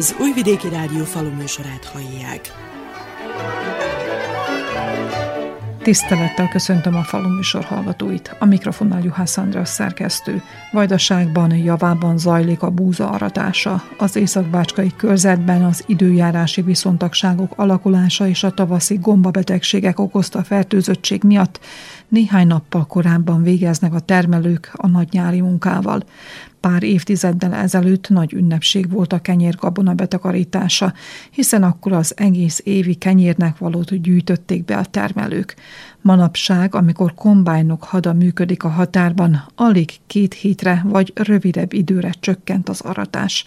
Az Újvidéki Rádió faluműsorát hallják. Tisztelettel köszöntöm a falu műsor hallgatóit. A mikrofonnál Juhász András szerkesztő. Vajdaságban javában zajlik a búza aratása. Az északbácskai körzetben az időjárási viszontagságok alakulása és a tavaszi gombabetegségek okozta fertőzöttség miatt néhány nappal korábban végeznek a termelők a nagy nyári munkával. Pár évtizeddel ezelőtt nagy ünnepség volt a kenyérgabona betakarítása, hiszen akkor az egész évi kenyérnek valót gyűjtötték be a termelők. Manapság, amikor kombájnok hada működik a határban, alig két hétre vagy rövidebb időre csökkent az aratás.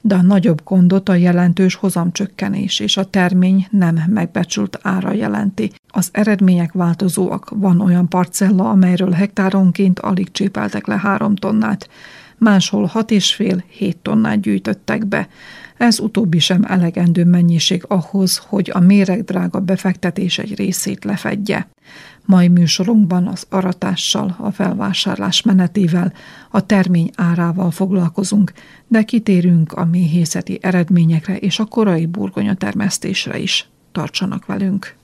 De a nagyobb gondot a jelentős hozamcsökkenés és a termény nem megbecsült ára jelenti. Az eredmények változóak. Van olyan parcella, amelyről hektáronként alig csépeltek le három tonnát máshol 6,5-7 tonnát gyűjtöttek be. Ez utóbbi sem elegendő mennyiség ahhoz, hogy a méregdrága befektetés egy részét lefedje. Mai műsorunkban az aratással, a felvásárlás menetével, a termény árával foglalkozunk, de kitérünk a méhészeti eredményekre és a korai burgonya termesztésre is. Tartsanak velünk!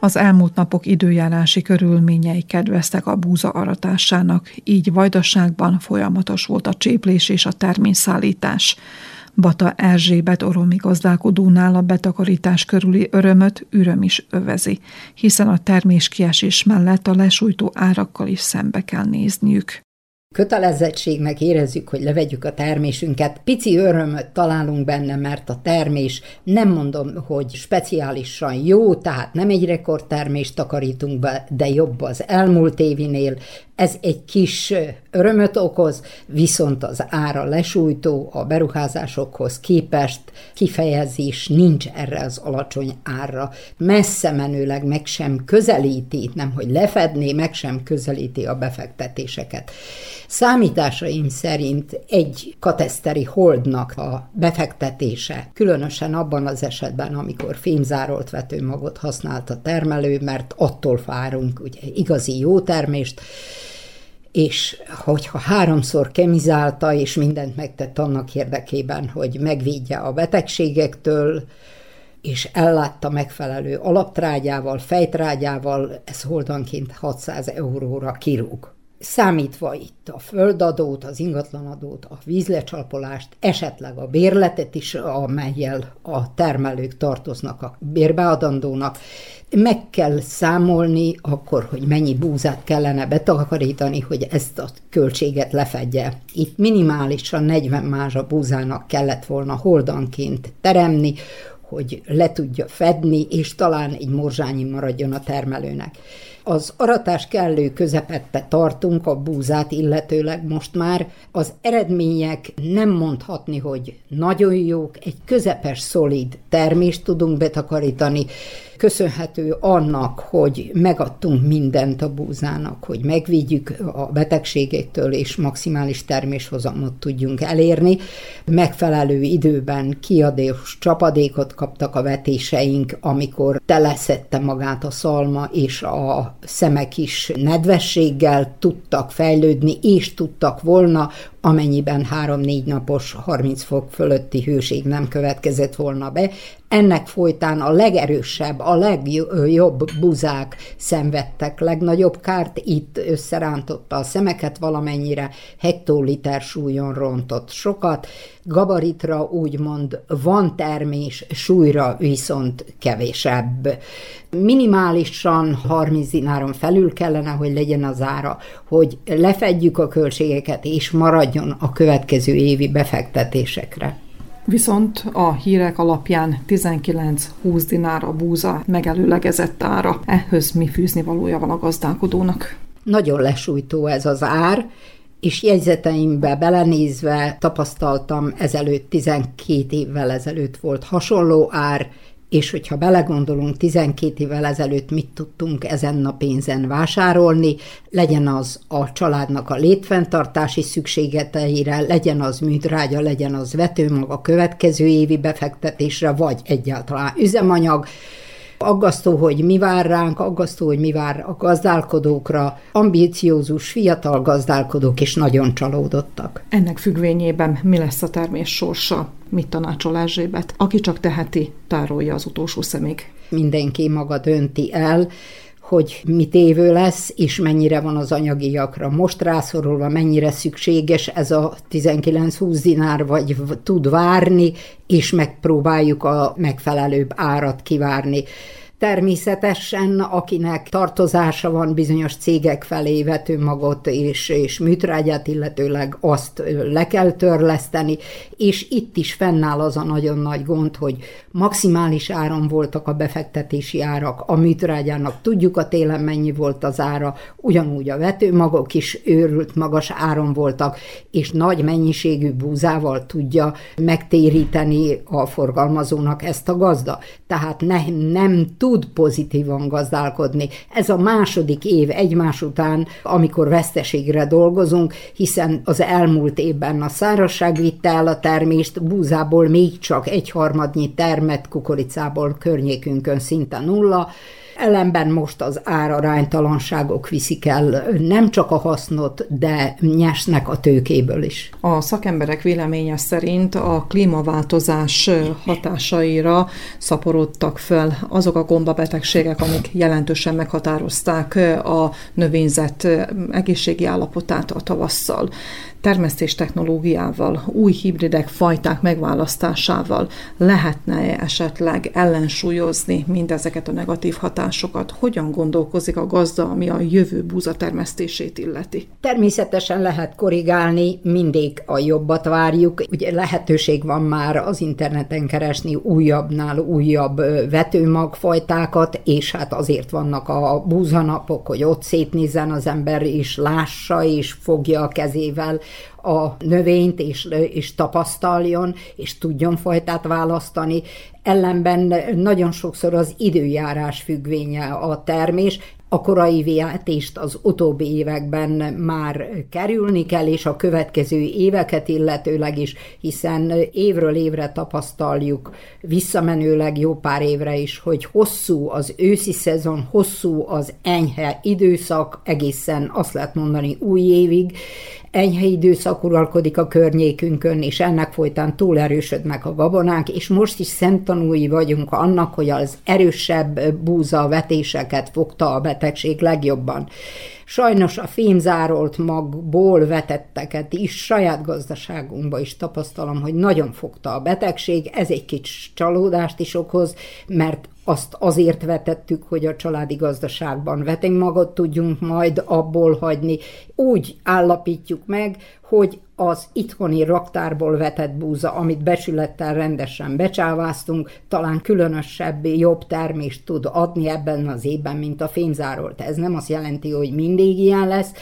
Az elmúlt napok időjárási körülményei kedveztek a búza aratásának, így Vajdaságban folyamatos volt a cséplés és a terményszállítás. Bata Erzsébet oromi gazdálkodónál a betakarítás körüli örömöt üröm is övezi, hiszen a termés kiesés mellett a lesújtó árakkal is szembe kell nézniük kötelezettségnek érezzük, hogy levegyük a termésünket. Pici örömöt találunk benne, mert a termés nem mondom, hogy speciálisan jó, tehát nem egy rekordtermést takarítunk be, de jobb az elmúlt évinél, ez egy kis örömöt okoz, viszont az ára lesújtó a beruházásokhoz képest kifejezés nincs erre az alacsony árra. Messze menőleg meg sem közelíti, nem hogy lefedné, meg sem közelíti a befektetéseket. Számításaim szerint egy kateszteri holdnak a befektetése, különösen abban az esetben, amikor fémzárolt vetőmagot használt a termelő, mert attól várunk ugye igazi jó termést, és hogyha háromszor kemizálta, és mindent megtett annak érdekében, hogy megvédje a betegségektől, és ellátta megfelelő alaptrágyával, fejtrágyával, ez holdanként 600 euróra kirúg számítva itt a földadót, az ingatlanadót, a vízlecsalpolást, esetleg a bérletet is, amelyel a termelők tartoznak a bérbeadandónak, meg kell számolni akkor, hogy mennyi búzát kellene betakarítani, hogy ezt a költséget lefedje. Itt minimálisan 40 mázsa búzának kellett volna holdanként teremni, hogy le tudja fedni, és talán egy morzsányi maradjon a termelőnek. Az aratás kellő közepette tartunk a búzát illetőleg most már. Az eredmények nem mondhatni, hogy nagyon jók, egy közepes, szolid termést tudunk betakarítani, köszönhető annak, hogy megadtunk mindent a búzának, hogy megvédjük a betegségektől, és maximális terméshozamot tudjunk elérni. Megfelelő időben kiadós csapadékot kaptak a vetéseink, amikor teleszette magát a szalma, és a szemek is nedvességgel tudtak fejlődni, és tudtak volna, amennyiben három-négy napos 30 fok fölötti hőség nem következett volna be. Ennek folytán a legerősebb, a legjobb buzák szenvedtek legnagyobb kárt, itt összerántotta a szemeket valamennyire, hektoliter súlyon rontott sokat, gabaritra úgymond van termés, súlyra viszont kevésebb. Minimálisan 30 dináron felül kellene, hogy legyen az ára, hogy lefedjük a költségeket, és maradjon a következő évi befektetésekre. Viszont a hírek alapján 19-20 dinár a búza megelőlegezett ára. Ehhez mi fűzni valója van a gazdálkodónak? Nagyon lesújtó ez az ár, és jegyzeteimbe belenézve tapasztaltam ezelőtt, 12 évvel ezelőtt volt hasonló ár, és hogyha belegondolunk, 12 évvel ezelőtt mit tudtunk ezen a pénzen vásárolni, legyen az a családnak a létfenntartási szükségeteire, legyen az műtrágya, legyen az vetőmag a következő évi befektetésre, vagy egyáltalán üzemanyag, Aggasztó, hogy mi vár ránk, aggasztó, hogy mi vár a gazdálkodókra. Ambíciózus, fiatal gazdálkodók is nagyon csalódottak. Ennek függvényében mi lesz a termés sorsa? Mit tanácsol Erzsébet? Aki csak teheti, tárolja az utolsó szemig. Mindenki maga dönti el, hogy mit évő lesz, és mennyire van az anyagiakra most rászorulva, mennyire szükséges ez a 19-20 dinár, vagy tud várni, és megpróbáljuk a megfelelőbb árat kivárni. Természetesen, akinek tartozása van bizonyos cégek felé vetőmagot és, és műtrágyát, illetőleg azt le kell törleszteni, és itt is fennáll az a nagyon nagy gond, hogy maximális áron voltak a befektetési árak, a műtrágyának tudjuk a télen mennyi volt az ára, ugyanúgy a vetőmagok is őrült magas áron voltak, és nagy mennyiségű búzával tudja megtéríteni a forgalmazónak ezt a gazda. Tehát ne, nem tud tud pozitívan gazdálkodni. Ez a második év egymás után, amikor veszteségre dolgozunk, hiszen az elmúlt évben a szárazság vitte el a termést, búzából még csak egy harmadnyi termet, kukoricából környékünkön szinte nulla, Ellenben most az áraránytalanságok viszik el nem csak a hasznot, de nyesnek a tőkéből is. A szakemberek véleménye szerint a klímaváltozás hatásaira szaporodtak fel azok a gombabetegségek, amik jelentősen meghatározták a növényzet egészségi állapotát a tavasszal termesztés technológiával, új hibridek fajták megválasztásával lehetne esetleg ellensúlyozni mindezeket a negatív hatásokat? Hogyan gondolkozik a gazda, ami a jövő búza termesztését illeti? Természetesen lehet korrigálni, mindig a jobbat várjuk. Ugye lehetőség van már az interneten keresni újabbnál újabb vetőmagfajtákat, és hát azért vannak a búzanapok, hogy ott szétnézzen az ember, és lássa, és fogja a kezével a növényt, és, és tapasztaljon, és tudjon fajtát választani. Ellenben nagyon sokszor az időjárás függvénye a termés, a korai véletést az utóbbi években már kerülni kell, és a következő éveket illetőleg is, hiszen évről évre tapasztaljuk, visszamenőleg jó pár évre is, hogy hosszú az őszi szezon, hosszú az enyhe időszak, egészen azt lehet mondani új évig, enyhe időszak uralkodik a környékünkön, és ennek folytán túl erősödnek a gabonák, és most is szemtanúi vagyunk annak, hogy az erősebb búza vetéseket fogta a betegség legjobban. Sajnos a fémzárolt magból vetetteket is saját gazdaságunkban is tapasztalom, hogy nagyon fogta a betegség, ez egy kicsit csalódást is okoz, mert azt azért vetettük, hogy a családi gazdaságban veténmagot tudjunk majd abból hagyni. Úgy állapítjuk meg, hogy az itthoni raktárból vetett búza, amit besülettel rendesen becsáváztunk, talán különösebb, jobb termést tud adni ebben az évben, mint a fémzárolt. Ez nem azt jelenti, hogy mindig ilyen lesz,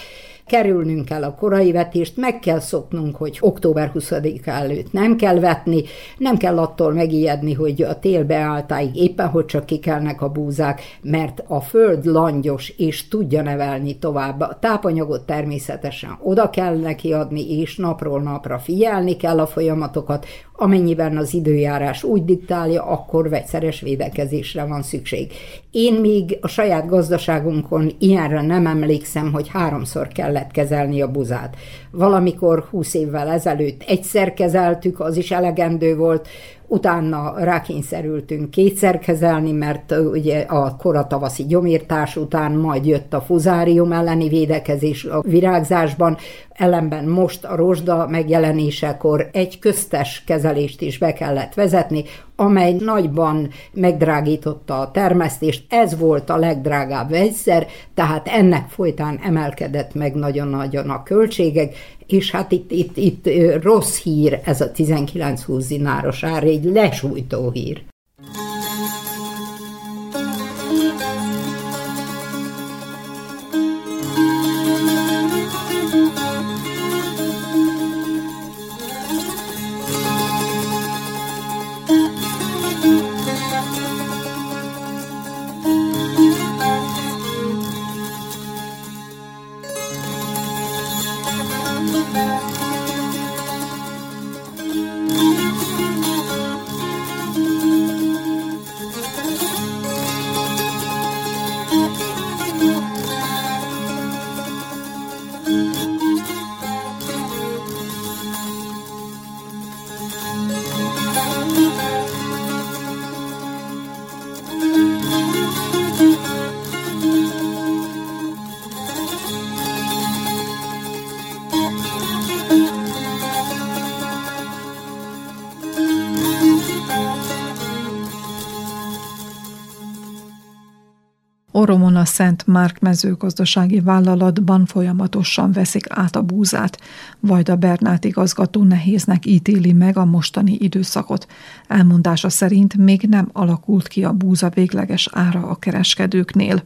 kerülnünk kell a korai vetést, meg kell szoknunk, hogy október 20 előtt nem kell vetni, nem kell attól megijedni, hogy a tél beálltáig éppen, hogy csak kikelnek a búzák, mert a föld langyos és tudja nevelni tovább. A tápanyagot természetesen oda kell neki adni, és napról napra figyelni kell a folyamatokat, amennyiben az időjárás úgy diktálja, akkor vegyszeres védekezésre van szükség. Én még a saját gazdaságunkon ilyenre nem emlékszem, hogy háromszor kellett kezelni a buzát. Valamikor húsz évvel ezelőtt egyszer kezeltük, az is elegendő volt, utána rákényszerültünk kétszer kezelni, mert ugye a koratavaszi gyomírtás után majd jött a fuzárium elleni védekezés a virágzásban, ellenben most a rozsda megjelenésekor egy köztes kezelést is be kellett vezetni, amely nagyban megdrágította a termesztést. Ez volt a legdrágább vegyszer, tehát ennek folytán emelkedett meg nagyon-nagyon a költségek, és hát itt, itt, itt rossz hír ez a 19-20 dináros ár, egy lesújtó hír. Oromon a Szent Márk mezőgazdasági vállalatban folyamatosan veszik át a búzát. Vajda Bernát igazgató nehéznek ítéli meg a mostani időszakot. Elmondása szerint még nem alakult ki a búza végleges ára a kereskedőknél.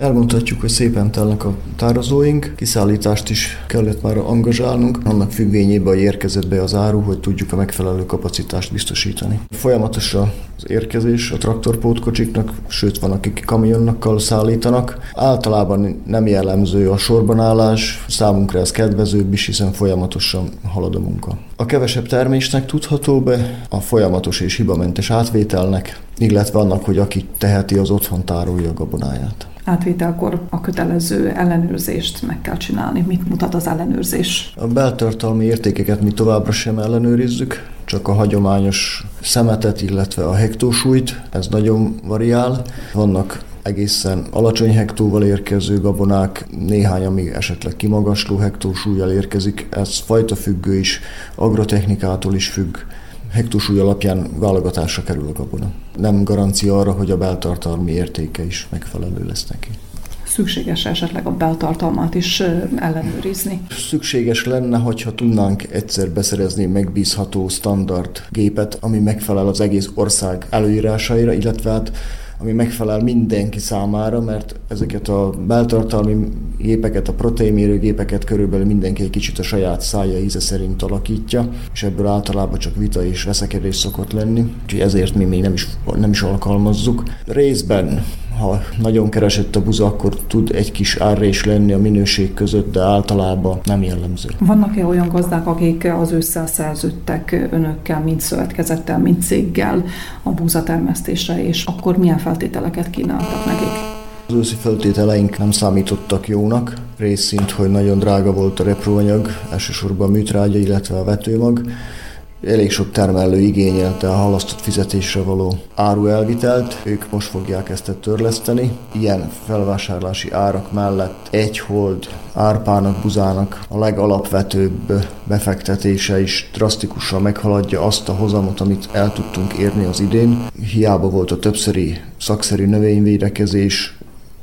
Elmondhatjuk, hogy szépen telnek a tározóink, kiszállítást is kellett már angazsálnunk, annak függvényében, hogy érkezett be az áru, hogy tudjuk a megfelelő kapacitást biztosítani. Folyamatos az érkezés a traktorpótkocsiknak, sőt van, akik kamionnakkal szállítanak. Általában nem jellemző a sorbanállás, számunkra ez kedvezőbb is, hiszen folyamatosan halad a munka. A kevesebb termésnek tudható be a folyamatos és hibamentes átvételnek, illetve annak, hogy aki teheti, az otthon tárolja a gabonáját átvételkor a kötelező ellenőrzést meg kell csinálni. Mit mutat az ellenőrzés? A beltartalmi értékeket mi továbbra sem ellenőrizzük, csak a hagyományos szemetet, illetve a hektósúlyt, ez nagyon variál. Vannak egészen alacsony hektóval érkező gabonák, néhány, ami esetleg kimagasló hektósúlyjal érkezik, ez fajta függő is, agrotechnikától is függ, hektósúly alapján válogatásra kerül a gabona. Nem garancia arra, hogy a beltartalmi értéke is megfelelő lesz neki szükséges esetleg a beltartalmát is ellenőrizni? Szükséges lenne, hogyha tudnánk egyszer beszerezni megbízható standard gépet, ami megfelel az egész ország előírásaira, illetve hát ami megfelel mindenki számára, mert ezeket a beltartalmi gépeket, a proteinmérő gépeket körülbelül mindenki egy kicsit a saját szája íze szerint alakítja, és ebből általában csak vita és veszekedés szokott lenni, úgyhogy ezért mi még nem is, nem is alkalmazzuk. Részben ha nagyon keresett a buza, akkor tud egy kis árrés lenni a minőség között, de általában nem jellemző. Vannak-e olyan gazdák, akik az ősszel szerződtek önökkel, mint szövetkezettel, mint céggel a búzatermesztésre, és akkor milyen feltételeket kínáltak nekik? Az őszi feltételeink nem számítottak jónak, részint, hogy nagyon drága volt a repróanyag, elsősorban a műtrágya, illetve a vetőmag, Elég sok termelő igényelte a halasztott fizetésre való áru elvitelt, ők most fogják ezt törleszteni. Ilyen felvásárlási árak mellett egy hold árpának, buzának a legalapvetőbb befektetése is drasztikusan meghaladja azt a hozamot, amit el tudtunk érni az idén. Hiába volt a többszöri szakszerű növényvédekezés,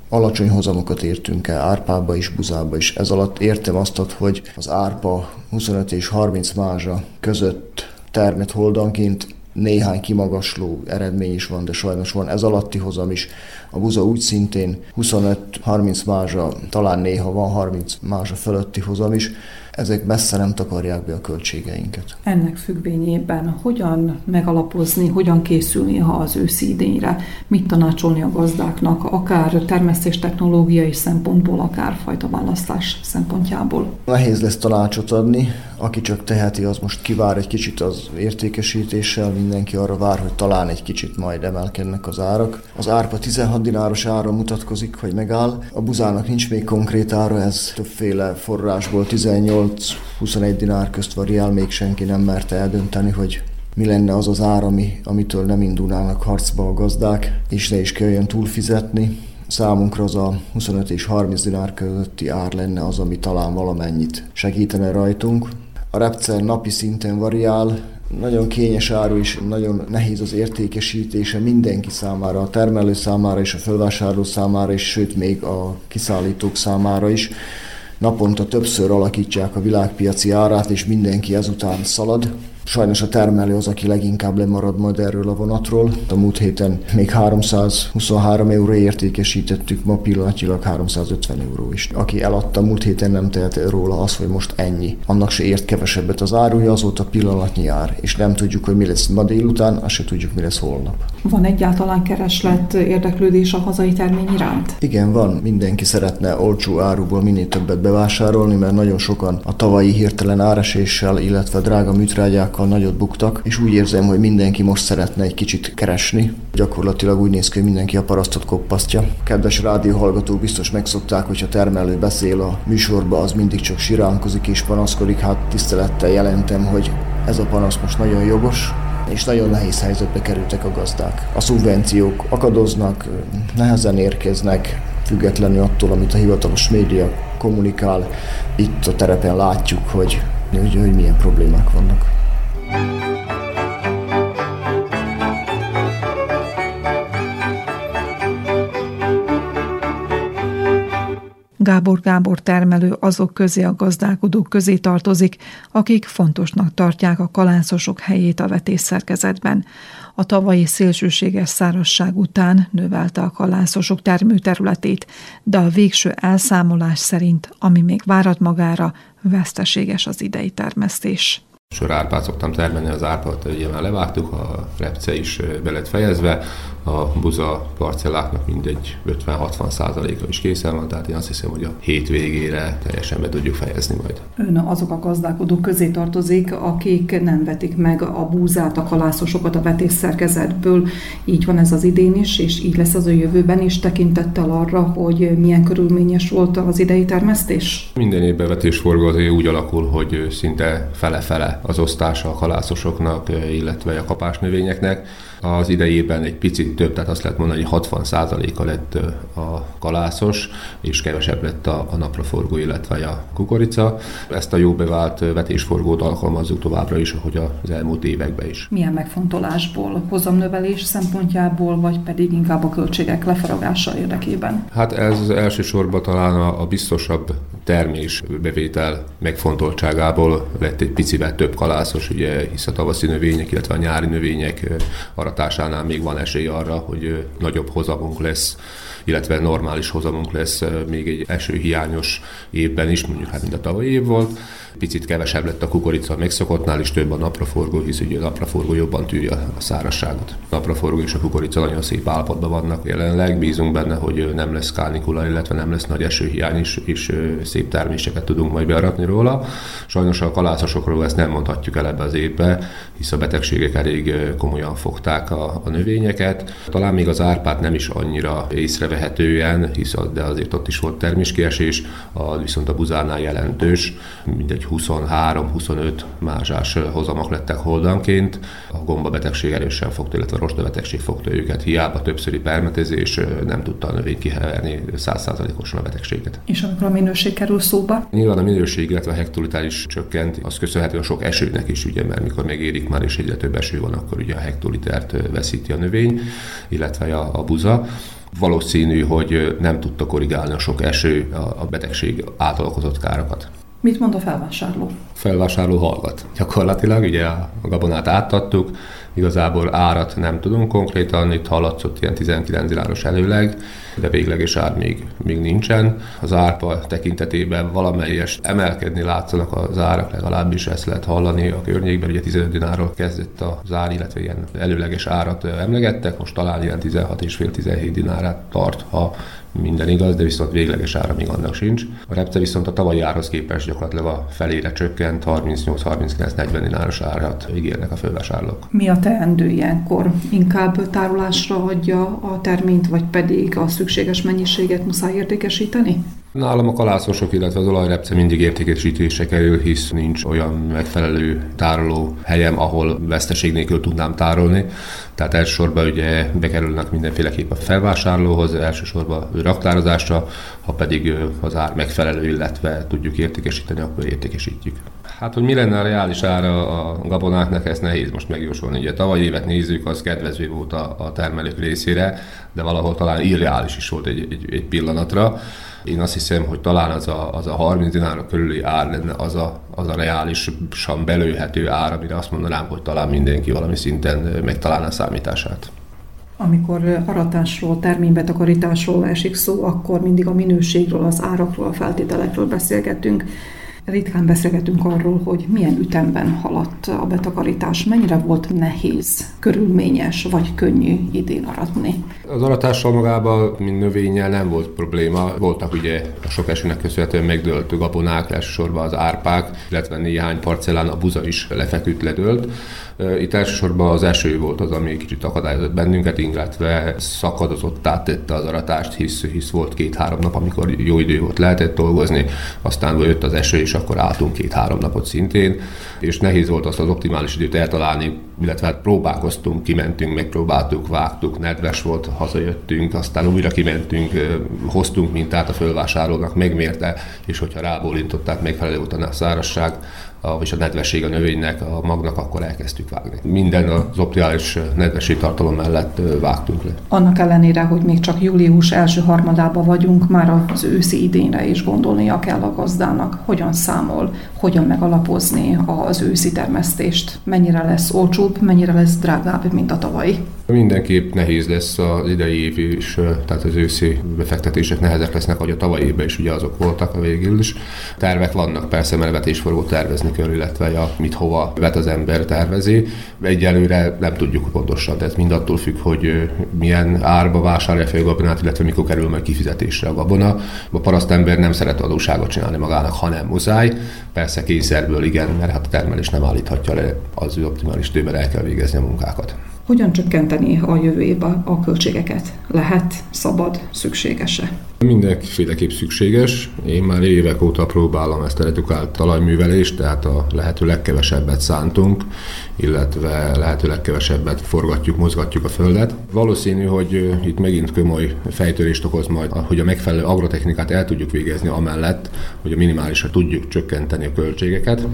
alacsony hozamokat értünk el árpába is, buzába is. Ez alatt értem azt, hogy az árpa 25 és 30 mázsa között termet holdanként néhány kimagasló eredmény is van, de sajnos van ez alatti hozam is. A buza úgy szintén 25-30 mázsa, talán néha van 30 mázsa fölötti hozam is ezek messze nem takarják be a költségeinket. Ennek függvényében hogyan megalapozni, hogyan készülni ha az őszi idényre, mit tanácsolni a gazdáknak, akár termesztés technológiai szempontból, akár fajta választás szempontjából? Nehéz lesz tanácsot adni, aki csak teheti, az most kivár egy kicsit az értékesítéssel, mindenki arra vár, hogy talán egy kicsit majd emelkednek az árak. Az árpa 16 dináros ára mutatkozik, hogy megáll. A buzának nincs még konkrét ára, ez többféle forrásból 18 18-21 dinár közt variál, még senki nem merte eldönteni, hogy mi lenne az az ár, ami, amitől nem indulnának harcba a gazdák, és ne is kelljen túlfizetni. Számunkra az a 25 és 30 dinár közötti ár lenne az, ami talán valamennyit segítene rajtunk. A repcer napi szinten variál, nagyon kényes áru és nagyon nehéz az értékesítése mindenki számára, a termelő számára és a felvásárló számára is, sőt még a kiszállítók számára is naponta többször alakítsák a világpiaci árát, és mindenki ezután szalad. Sajnos a termelő az, aki leginkább lemarad majd erről a vonatról. A múlt héten még 323 euró értékesítettük, ma pillanatilag 350 euró is. Aki eladta múlt héten nem tehet róla az, hogy most ennyi. Annak se ért kevesebbet az áruja, azóta pillanatnyi ár, és nem tudjuk, hogy mi lesz ma délután, azt se tudjuk, mi lesz holnap. Van egyáltalán kereslet, érdeklődés a hazai termény iránt? Igen, van. Mindenki szeretne olcsó áruból minél többet bevásárolni, mert nagyon sokan a tavalyi hirtelen áreséssel, illetve drága műtrágyákkal nagyot buktak, és úgy érzem, hogy mindenki most szeretne egy kicsit keresni. Gyakorlatilag úgy néz ki, hogy mindenki a parasztot koppasztja. Kedves rádióhallgatók biztos megszokták, hogy a termelő beszél a műsorba, az mindig csak siránkozik és panaszkodik. Hát tisztelettel jelentem, hogy ez a panasz most nagyon jogos, és nagyon nehéz helyzetbe kerültek a gazdák. A szubvenciók akadoznak, nehezen érkeznek, függetlenül attól, amit a hivatalos média kommunikál. Itt a terepen látjuk, hogy, hogy, hogy milyen problémák vannak. Gábor Gábor termelő azok közé a gazdálkodók közé tartozik, akik fontosnak tartják a kalászosok helyét a vetésszerkezetben. A tavalyi szélsőséges szárazság után növelte a kalászosok termőterületét, de a végső elszámolás szerint, ami még várat magára, veszteséges az idei termesztés. Sörárpát szoktam termelni, az árpát ugye már levágtuk, a repce is be lett fejezve, a buza parcelláknak mindegy 50-60 százaléka is készen van, tehát én azt hiszem, hogy a hétvégére teljesen be tudjuk fejezni majd. Ön azok a gazdálkodók közé tartozik, akik nem vetik meg a búzát, a kalászosokat a vetésszerkezetből. Így van ez az idén is, és így lesz az a jövőben is tekintettel arra, hogy milyen körülményes volt az idei termesztés? Minden évben vetésforgó azért úgy alakul, hogy szinte fele-fele az osztása a kalászosoknak, illetve a kapásnövényeknek az idejében egy picit több, tehát azt lehet mondani, hogy 60%-a lett a kalászos, és kevesebb lett a, a napraforgó, illetve a kukorica. Ezt a jó bevált vetésforgót alkalmazzuk továbbra is, ahogy az elmúlt években is. Milyen megfontolásból? Hozamnövelés szempontjából, vagy pedig inkább a költségek lefaragása érdekében? Hát ez elsősorban talán a, a biztosabb termés bevétel megfontoltságából lett egy picivel több kalászos, ugye, hisz a tavaszi növények, illetve a nyári növények aratásánál még van esély arra, hogy nagyobb hozamunk lesz, illetve normális hozamunk lesz még egy esőhiányos évben is, mondjuk hát mint a tavalyi év volt picit kevesebb lett a kukorica megszokottnál, és több a napraforgó, hisz ugye a napraforgó jobban tűrje a szárazságot. A napraforgó és a kukorica nagyon szép állapotban vannak jelenleg, bízunk benne, hogy nem lesz kánikula, illetve nem lesz nagy esőhiány is, és szép terméseket tudunk majd bearatni róla. Sajnos a kalászosokról ezt nem mondhatjuk el ebbe az évbe, hisz a betegségek elég komolyan fogták a, a növényeket. Talán még az árpát nem is annyira észrevehetően, hisz de azért ott is volt terméskiesés, a, viszont a buzánál jelentős, mindegy 23-25 mázsás hozamok lettek holdanként. A gombabetegség erősen fogta, illetve a rostabetegség fogta őket. Hiába többszöri permetezés nem tudta a növény kiheverni 100%-osan a betegséget. És amikor a minőség kerül szóba? Nyilván a minőség, illetve a hektolitár is csökkent. Az köszönhető a sok esőnek is, ugye, mert mikor megérik már és egyre több eső van, akkor ugye a hektolitert veszíti a növény, illetve a, a buza valószínű, hogy nem tudta korrigálni a sok eső a betegség által okozott károkat. Mit mond a felvásárló? Felvásárló hallgat. Gyakorlatilag ugye a gabonát átadtuk, igazából árat nem tudunk konkrétan, itt hallatszott ilyen 19 dináros előleg, de végleges ár még, még nincsen. Az árpa tekintetében valamelyes emelkedni látszanak az árak, legalábbis ezt lehet hallani a környékben, ugye 15 dinárról kezdett az ár, illetve ilyen előleges árat emlegettek, most talán ilyen 16,5-17 dinárát tart, ha minden igaz, de viszont végleges ára még annak sincs. A repce viszont a tavalyi árhoz képest gyakorlatilag a felére csökkent, 38-39-40 dináros árat ígérnek a fővásárlók. Mi a teendő ilyenkor? Inkább tárolásra adja a terményt, vagy pedig a szükséges mennyiséget muszáj értékesíteni? Nálam a kalászosok, illetve az olajrepce mindig értékesítése kerül, hisz nincs olyan megfelelő tároló helyem, ahol veszteség nélkül tudnám tárolni. Tehát elsősorban ugye bekerülnek mindenféleképp a felvásárlóhoz, elsősorban raktározásra, ha pedig az ár megfelelő, illetve tudjuk értékesíteni, akkor értékesítjük. Hát, hogy mi lenne a reális ára a gabonáknak, ezt nehéz most megjósolni. Ugye tavaly évet nézzük, az kedvező volt a, a termelők részére, de valahol talán irreális is volt egy, egy, egy pillanatra Én azt hiszem, hogy talán az a, az a 30 dinár körüli ár lenne az a, az a reálisan belőhető ár, amire azt mondanám, hogy talán mindenki valami szinten megtalálná számítását. Amikor aratásról, terménybetakarításról esik szó, akkor mindig a minőségről, az árakról, a feltételekről beszélgetünk ritkán beszélgetünk arról, hogy milyen ütemben haladt a betakarítás, mennyire volt nehéz, körülményes vagy könnyű idén aratni. Az aratással magában, mint növényel nem volt probléma. Voltak ugye a sok esőnek köszönhetően megdőlt gabonák, elsősorban az árpák, illetve néhány parcellán a buza is lefeküdt, ledőlt. Itt elsősorban az eső volt az, ami kicsit akadályozott bennünket, illetve szakadozottá tette az aratást, hisz, hisz volt két-három nap, amikor jó idő volt, lehetett dolgozni, aztán jött az eső, és akkor álltunk két-három napot szintén, és nehéz volt azt az optimális időt eltalálni, illetve hát próbálkoztunk, kimentünk, megpróbáltuk, vágtuk, nedves volt, hazajöttünk, aztán újra kimentünk, hoztunk mintát a fölvásárolnak, megmérte, és hogyha rábólintották, megfelelő volt a szárasság, a, és a nedvesség a növénynek, a magnak, akkor elkezdtük vágni. Minden az optimális nedvesség tartalom mellett vágtunk le. Annak ellenére, hogy még csak július első harmadában vagyunk, már az őszi idénre is gondolnia kell a gazdának, hogyan számol, hogyan megalapozni az őszi termesztést, mennyire lesz olcsóbb, mennyire lesz drágább, mint a tavalyi. Mindenképp nehéz lesz az idei év is, tehát az őszi befektetések nehezek lesznek, hogy a tavalyi évben is ugye azok voltak a végül is. Tervek vannak, persze, mert vetésforgó tervezni kell, illetve a, mit hova vet az ember tervezi. Egyelőre nem tudjuk pontosan, tehát mind attól függ, hogy milyen árba vásárolja fel a gabonát, illetve mikor kerül majd kifizetésre a gabona. A parasztember nem szeret adóságot csinálni magának, hanem muszáj. Persze kényszerből igen, mert hát a termelés nem állíthatja le az optimális időben el kell végezni a munkákat. Hogyan csökkenteni a jövő évben a költségeket? Lehet, szabad, szükséges-e? Mindenféleképp szükséges. Én már évek óta próbálom ezt a redukált talajművelést, tehát a lehető legkevesebbet szántunk, illetve lehető legkevesebbet forgatjuk, mozgatjuk a földet. Valószínű, hogy itt megint komoly fejtörést okoz majd, hogy a megfelelő agrotechnikát el tudjuk végezni amellett, hogy a minimálisra tudjuk csökkenteni a költségeket.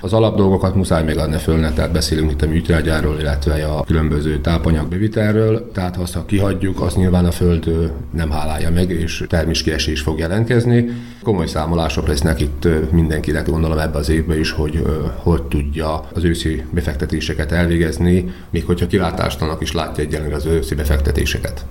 Az alapdolgokat muszáj még adni fölne, tehát beszélünk itt a műtrágyáról, illetve a különböző tápanyagbevitelről, tehát ha kihagyjuk, az nyilván a föld nem hálálja meg, és terméskiesés fog jelentkezni. Komoly számolások lesznek itt mindenkinek, gondolom ebbe az évben is, hogy hogy tudja az őszi befektetéseket elvégezni, még hogyha kilátástanak is látja egyenlően az őszi befektetéseket.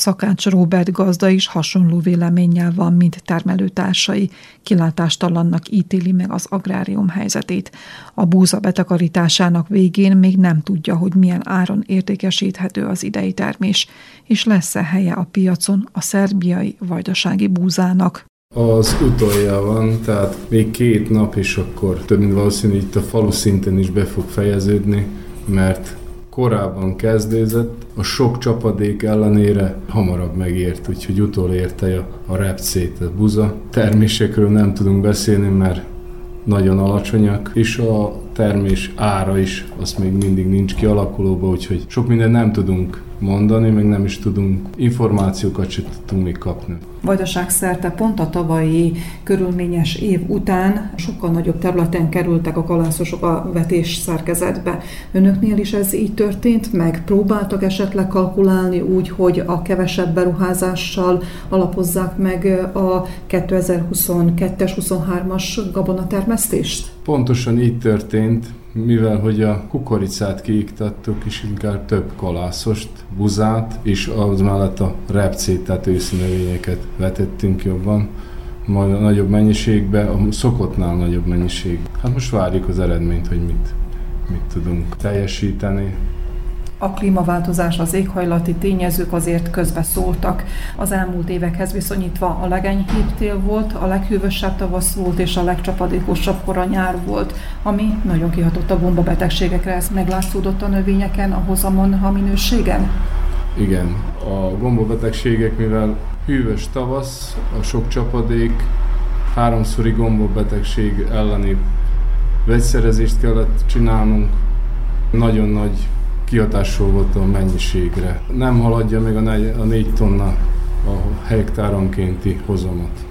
Szakács Robert gazda is hasonló véleménnyel van, mint termelőtársai. Kilátástalannak ítéli meg az agrárium helyzetét. A búza betakarításának végén még nem tudja, hogy milyen áron értékesíthető az idei termés, és lesz-e helye a piacon a szerbiai vajdasági búzának. Az utolja van, tehát még két nap, és akkor több mint valószínű, itt a falu szinten is be fog fejeződni, mert korábban kezdődött, a sok csapadék ellenére hamarabb megért, úgyhogy utolérte a, a repcét, a buza. Termésekről nem tudunk beszélni, mert nagyon alacsonyak, és a termés ára is, az még mindig nincs kialakulóba, úgyhogy sok mindent nem tudunk mondani, meg nem is tudunk információkat sem tudtunk még kapni. Vajdaság szerte pont a tavalyi körülményes év után sokkal nagyobb területen kerültek a kalászosok a vetés szerkezetbe. Önöknél is ez így történt, meg próbáltak esetleg kalkulálni úgy, hogy a kevesebb beruházással alapozzák meg a 2022-es, 23-as gabonatermesztést? Pontosan így történt mivel hogy a kukoricát kiiktattuk, és inkább több kalászost, buzát, és az mellett a repcét, tehát őszi növényeket vetettünk jobban, majd a nagyobb mennyiségbe, a szokottnál nagyobb mennyiség. Hát most várjuk az eredményt, hogy mit, mit tudunk teljesíteni a klímaváltozás, az éghajlati tényezők azért közbe szóltak. Az elmúlt évekhez viszonyítva a legenyhébb tél volt, a leghűvösebb tavasz volt, és a legcsapadékosabb kora nyár volt, ami nagyon kihatott a gombabetegségekre. Ez meglátszódott a növényeken, a hozamon, a minőségen? Igen, a gombabetegségek, mivel hűvös tavasz, a sok csapadék, háromszori gombabetegség elleni vegyszerezést kellett csinálnunk, nagyon nagy kihatással a mennyiségre. Nem haladja meg a 4 tonna a hektáronkénti hozamot.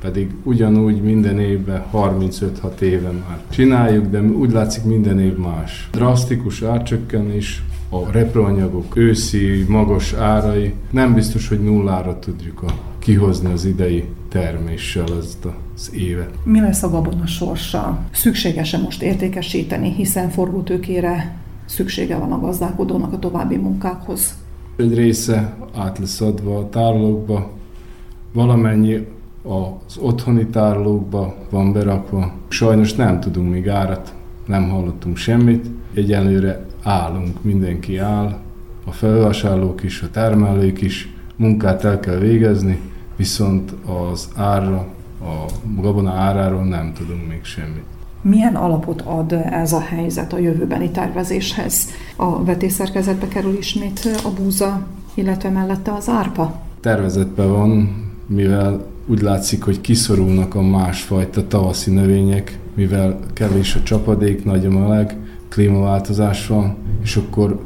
pedig ugyanúgy minden évben 35-6 éve már csináljuk, de úgy látszik minden év más. Drasztikus árcsökkenés, a reproanyagok őszi magas árai, nem biztos, hogy nullára tudjuk a, kihozni az idei terméssel ezt az évet. Mi lesz a gabona sorsa? Szükséges-e most értékesíteni, hiszen forgótőkére szüksége van a gazdálkodónak a további munkákhoz? Egy része át lesz adva a tárolókba, valamennyi az otthoni tárolókba van berakva. Sajnos nem tudunk még árat, nem hallottunk semmit. Egyelőre állunk, mindenki áll, a felvásárlók is, a termelők is, munkát el kell végezni, viszont az árra, a gabona áráról nem tudunk még semmit. Milyen alapot ad ez a helyzet a jövőbeni tervezéshez? A vetésszerkezetbe kerül ismét a búza, illetve mellette az árpa? Tervezetben van, mivel úgy látszik, hogy kiszorulnak a másfajta tavaszi növények, mivel kevés a csapadék, nagy a meleg, klímaváltozás van, és akkor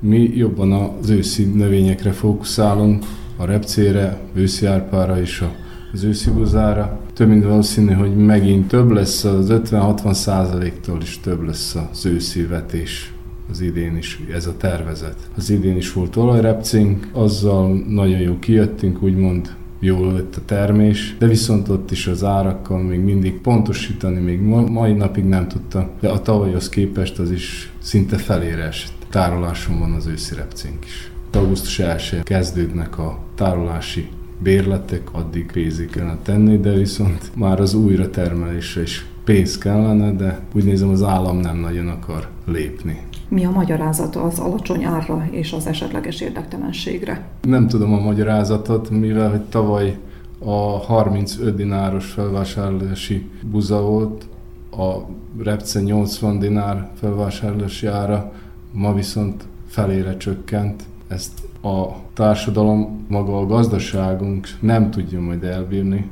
mi jobban az őszi növényekre fókuszálunk, a repcére, őszi árpára és az őszi buzára. Több mint valószínű, hogy megint több lesz, az 50-60 százaléktól is több lesz az őszi vetés az idén is, ez a tervezet. Az idén is volt olajrepcénk, azzal nagyon jó kijöttünk, úgymond jól lett a termés, de viszont ott is az árakkal még mindig pontosítani, még mai napig nem tudta, de a tavalyhoz képest az is szinte felére esett. Tároláson van az őszi repcénk is. Augusztus 1 kezdődnek a tárolási bérletek, addig pénzig kellene tenni, de viszont már az újra termelésre is pénz kellene, de úgy nézem az állam nem nagyon akar lépni. Mi a magyarázata az alacsony árra és az esetleges érdektelenségre? Nem tudom a magyarázatot, mivel hogy tavaly a 35 dináros felvásárlási buza volt, a repce 80 dinár felvásárlási ára, ma viszont felére csökkent. Ezt a társadalom, maga a gazdaságunk nem tudja majd elbírni.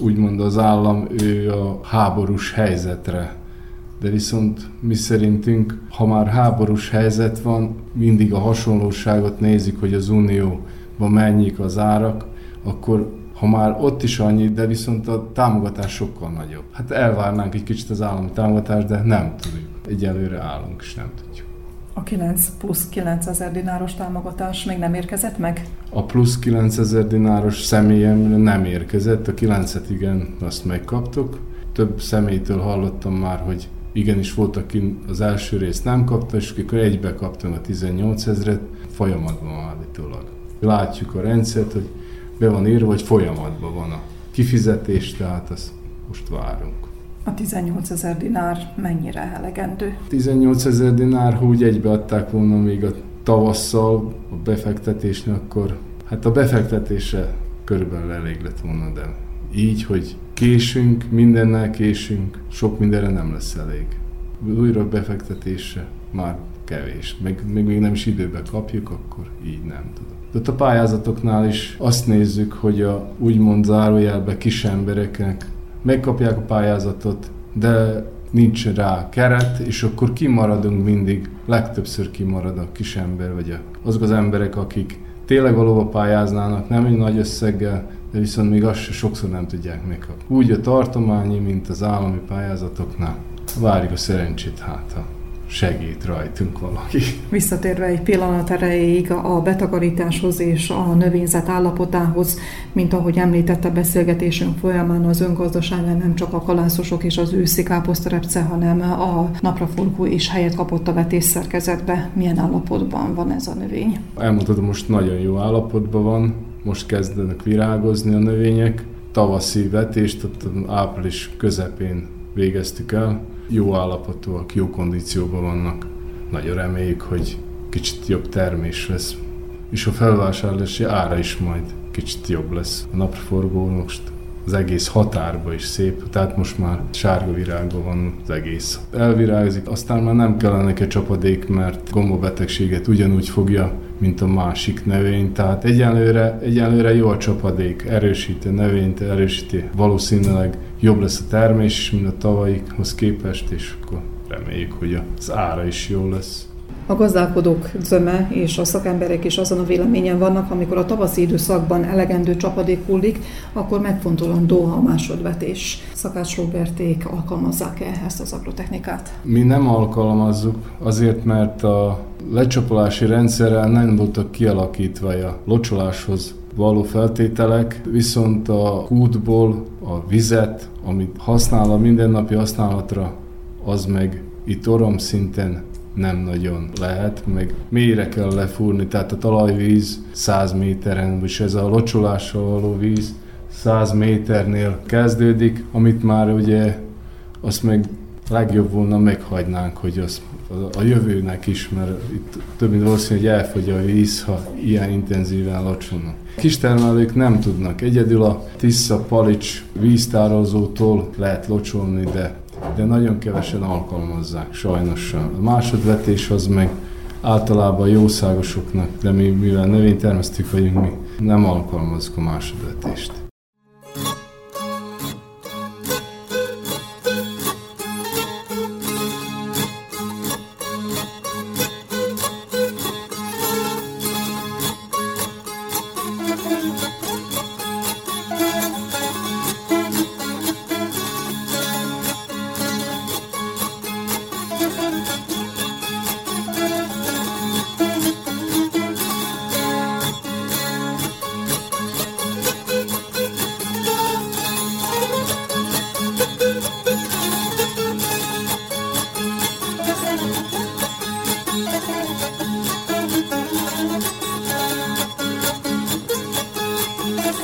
Úgymond az állam ő a háborús helyzetre de viszont mi szerintünk, ha már háborús helyzet van, mindig a hasonlóságot nézik, hogy az Unióban mennyik az árak, akkor ha már ott is annyi, de viszont a támogatás sokkal nagyobb. Hát elvárnánk egy kicsit az állami támogatást, de nem tudjuk. Egyelőre állunk, és nem tudjuk. A 9 plusz 9000 dináros támogatás még nem érkezett meg? A plusz 9000 dináros személyem nem érkezett, a 9-et igen, azt megkaptuk. Több személytől hallottam már, hogy igenis volt, aki az első részt nem kapta, és akkor egybe kaptam a 18 ezeret, folyamatban állítólag. Látjuk a rendszert, hogy be van írva, hogy folyamatban van a kifizetés, tehát azt most várunk. A 18 ezer dinár mennyire elegendő? 18 ezer dinár, ha úgy egybeadták volna még a tavasszal a befektetésnél, akkor hát a befektetése körülbelül elég lett volna, de így, hogy késünk, mindennel késünk, sok mindenre nem lesz elég. Újra befektetése már kevés. Meg, még, még nem is időbe kapjuk, akkor így nem tudom. De ott a pályázatoknál is azt nézzük, hogy a úgymond zárójelbe kis embereknek megkapják a pályázatot, de nincs rá keret, és akkor kimaradunk mindig, legtöbbször kimarad a kis ember, vagy azok az emberek, akik tényleg valóban pályáznának, nem egy nagy összeggel, de viszont még azt sokszor nem tudják megkapni. Úgy a tartományi, mint az állami pályázatoknál. Várjuk a szerencsét, hát ha segít rajtunk valaki. Visszatérve egy pillanat erejéig a betakarításhoz és a növényzet állapotához, mint ahogy említette beszélgetésünk folyamán, az öngazdaságán nem csak a kalászosok és az őszi káposztarepce, hanem a napraforgó is helyet kapott a vetésszerkezetbe. Milyen állapotban van ez a növény? Elmondhatom, most nagyon jó állapotban van, most kezdenek virágozni a növények. Tavaszi vetést, április közepén végeztük el. Jó állapotúak, jó kondícióban vannak. Nagyon reméljük, hogy kicsit jobb termés lesz. És a felvásárlási ára is majd kicsit jobb lesz. A napraforgó most az egész határba is szép, tehát most már sárga virágban van az egész. Elvirágzik, aztán már nem kellene neki csapadék, mert gombabetegséget ugyanúgy fogja, mint a másik növény, tehát egyenlőre, egyenlőre jó a csapadék, erősíti a növényt, erősíti, valószínűleg jobb lesz a termés, mint a tavalyikhoz képest, és akkor reméljük, hogy az ára is jó lesz. A gazdálkodók zöme és a szakemberek is azon a véleményen vannak, amikor a tavaszi időszakban elegendő csapadék hullik, akkor megfontolandó a másodvetés. Szakács Roberték alkalmazzák-e ezt az agrotechnikát? Mi nem alkalmazzuk, azért mert a lecsapolási rendszerrel nem voltak kialakítva a locsoláshoz való feltételek, viszont a kútból a vizet, amit használ a mindennapi használatra, az meg itt orom szinten nem nagyon lehet, meg mélyre kell lefúrni, tehát a talajvíz 100 méteren, és ez a locsolással való víz 100 méternél kezdődik, amit már ugye azt meg legjobb volna meghagynánk, hogy az a jövőnek is, mert itt több mint valószínű, hogy elfogy a víz, ha ilyen intenzíven locsolnak. Kistermelők nem tudnak. Egyedül a Tisza Palics víztározótól lehet locsolni, de de nagyon kevesen alkalmazzák, sajnos. A másodvetés az meg általában jószágosoknak, de mi, mivel növénytermesztők vagyunk, mi nem alkalmazzuk a másodvetést.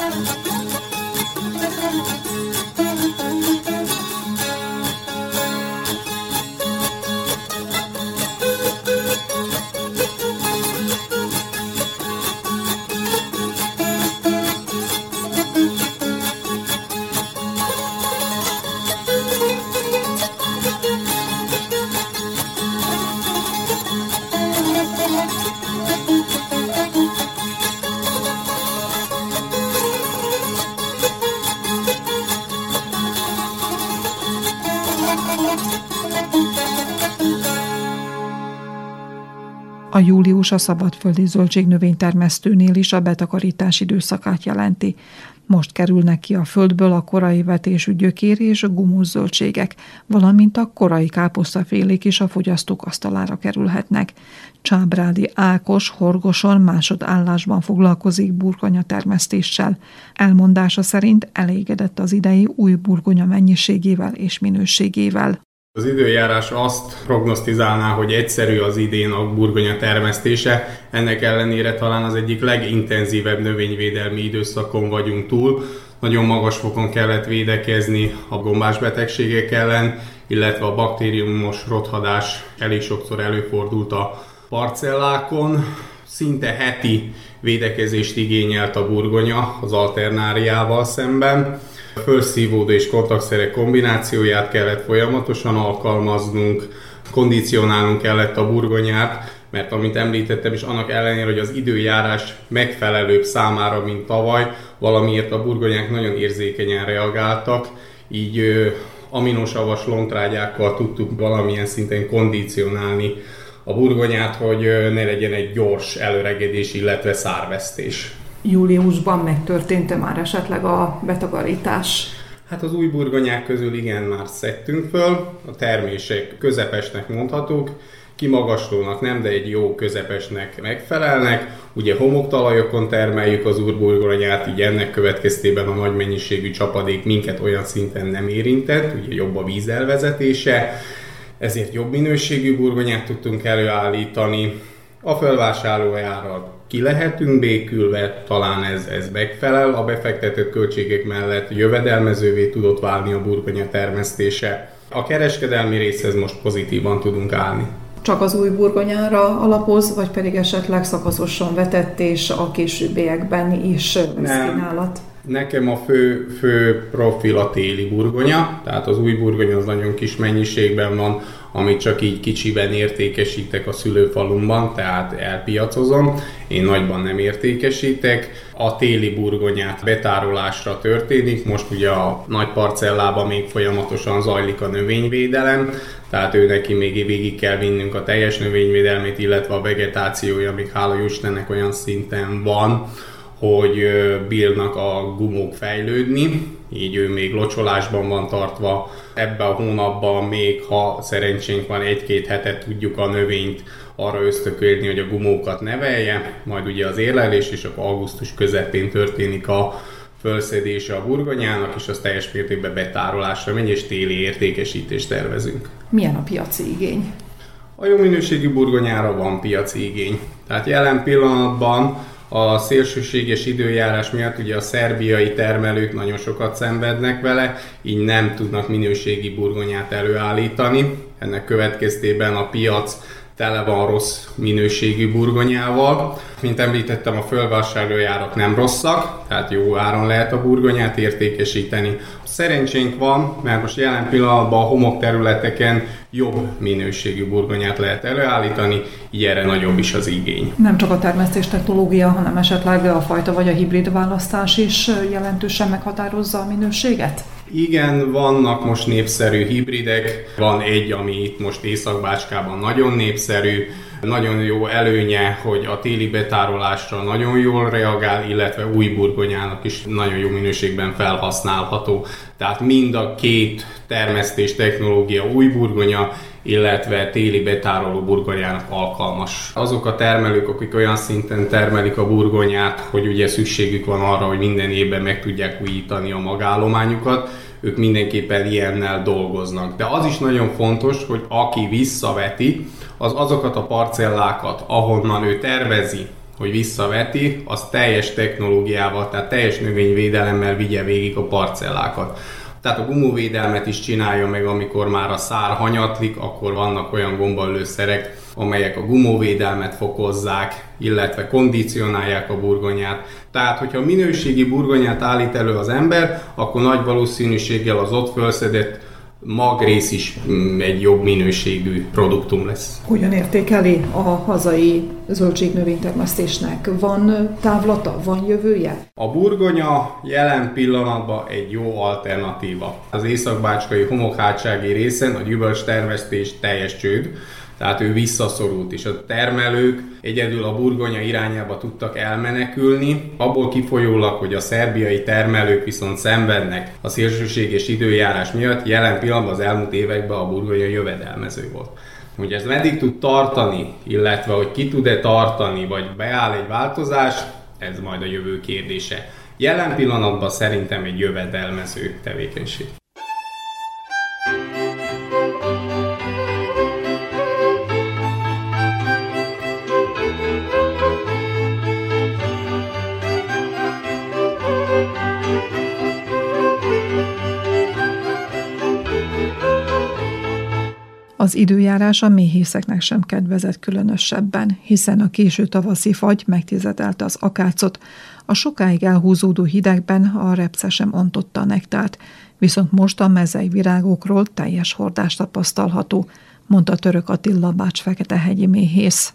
A július a szabadföldi zöldségnövénytermesztőnél is a betakarítás időszakát jelenti. Most kerülnek ki a földből a korai vetésű gyökér és a gumus zöldségek, valamint a korai káposztafélék is a fogyasztók asztalára kerülhetnek. Csábrádi Ákos horgoson másodállásban foglalkozik burgonya termesztéssel. Elmondása szerint elégedett az idei új burgonya mennyiségével és minőségével. Az időjárás azt prognosztizálná, hogy egyszerű az idén a burgonya termesztése, ennek ellenére talán az egyik legintenzívebb növényvédelmi időszakon vagyunk túl. Nagyon magas fokon kellett védekezni a gombás betegségek ellen, illetve a baktériumos rothadás elég sokszor előfordult a parcellákon. Szinte heti védekezést igényelt a burgonya az alternáriával szemben Fölszívódó és kontaktszerek kombinációját kellett folyamatosan alkalmaznunk, kondicionálnunk kellett a burgonyát, mert amint említettem is, annak ellenére, hogy az időjárás megfelelőbb számára, mint tavaly, valamiért a burgonyák nagyon érzékenyen reagáltak, így aminosavas lontrágyákkal tudtuk valamilyen szinten kondicionálni a burgonyát, hogy ne legyen egy gyors előregedés, illetve szárvesztés júliusban megtörtént már esetleg a betakarítás? Hát az új burgonyák közül igen, már szedtünk föl, a termések közepesnek mondhatók, kimagaslónak nem, de egy jó közepesnek megfelelnek. Ugye homoktalajokon termeljük az úrburgonyát, így ennek következtében a nagy mennyiségű csapadék minket olyan szinten nem érintett, ugye jobb a vízelvezetése, ezért jobb minőségű burgonyát tudtunk előállítani. A felvásárlójára ki lehetünk békülve, talán ez, ez megfelel, a befektetett költségek mellett jövedelmezővé tudott válni a burgonya termesztése. A kereskedelmi részhez most pozitívan tudunk állni. Csak az új burgonyára alapoz, vagy pedig esetleg szakaszosan vetett és a későbbiekben is kínálat? Nekem a fő, fő profil a téli burgonya, tehát az új burgonya az nagyon kis mennyiségben van, amit csak így kicsiben értékesítek a szülőfalumban, tehát elpiacozom, én nagyban nem értékesítek. A téli burgonyát betárolásra történik, most ugye a nagy parcellában még folyamatosan zajlik a növényvédelem, tehát ő neki még végig kell vinnünk a teljes növényvédelmét, illetve a vegetációja még hála Istennek olyan szinten van, hogy bírnak a gumók fejlődni, így ő még locsolásban van tartva. Ebbe a hónapban még, ha szerencsénk van, egy-két hetet tudjuk a növényt arra ösztökölni, hogy a gumókat nevelje, majd ugye az érlelés, és akkor augusztus közepén történik a fölszedése a burgonyának, és az teljes mértékben betárolásra megy, és téli értékesítést tervezünk. Milyen a piaci igény? A jó minőségű burgonyára van piaci igény. Tehát jelen pillanatban a szélsőséges időjárás miatt ugye a szerbiai termelők nagyon sokat szenvednek vele, így nem tudnak minőségi burgonyát előállítani. Ennek következtében a piac tele van rossz minőségű burgonyával. Mint említettem, a fölvásárlójárak nem rosszak, tehát jó áron lehet a burgonyát értékesíteni. Szerencsénk van, mert most jelen pillanatban a homok területeken jobb minőségű burgonyát lehet előállítani, így erre nagyobb is az igény. Nem csak a termesztés technológia, hanem esetleg a fajta vagy a hibrid választás is jelentősen meghatározza a minőséget? Igen, vannak most népszerű hibridek, van egy, ami itt most Északbácskában nagyon népszerű, nagyon jó előnye, hogy a téli betárolásra nagyon jól reagál, illetve új burgonyának is nagyon jó minőségben felhasználható. Tehát mind a két termesztés technológia új burgonya, illetve téli betároló burgonyának alkalmas. Azok a termelők, akik olyan szinten termelik a burgonyát, hogy ugye szükségük van arra, hogy minden évben meg tudják újítani a magállományukat, ők mindenképpen ilyennel dolgoznak. De az is nagyon fontos, hogy aki visszaveti, az azokat a parcellákat, ahonnan ő tervezi, hogy visszaveti, az teljes technológiával, tehát teljes növényvédelemmel vigye végig a parcellákat. Tehát a gumóvédelmet is csinálja meg, amikor már a szár hanyatlik, akkor vannak olyan gombalőszerek, amelyek a gumóvédelmet fokozzák, illetve kondicionálják a burgonyát. Tehát, hogyha minőségi burgonyát állít elő az ember, akkor nagy valószínűséggel az ott felszedett magrész is mm, egy jobb minőségű produktum lesz. Hogyan értékeli a hazai zöldségnövénytermesztésnek? Van távlata, van jövője? A burgonya jelen pillanatban egy jó alternatíva. Az északbácskai homokhátsági részen a gyümölcs termesztés teljes csőd, tehát ő visszaszorult, és a termelők egyedül a burgonya irányába tudtak elmenekülni, abból kifolyólag, hogy a szerbiai termelők viszont szenvednek a szélsőséges időjárás miatt, jelen pillanatban az elmúlt években a burgonya jövedelmező volt. Hogy ez meddig tud tartani, illetve hogy ki tud-e tartani, vagy beáll egy változás, ez majd a jövő kérdése. Jelen pillanatban szerintem egy jövedelmező tevékenység. Az időjárás a méhészeknek sem kedvezett különösebben, hiszen a késő tavaszi fagy megtizedelte az akácot, a sokáig elhúzódó hidegben a repce sem ontotta a nektárt, viszont most a mezei virágokról teljes hordás tapasztalható, mondta Török Attila Bács Fekete-hegyi méhész.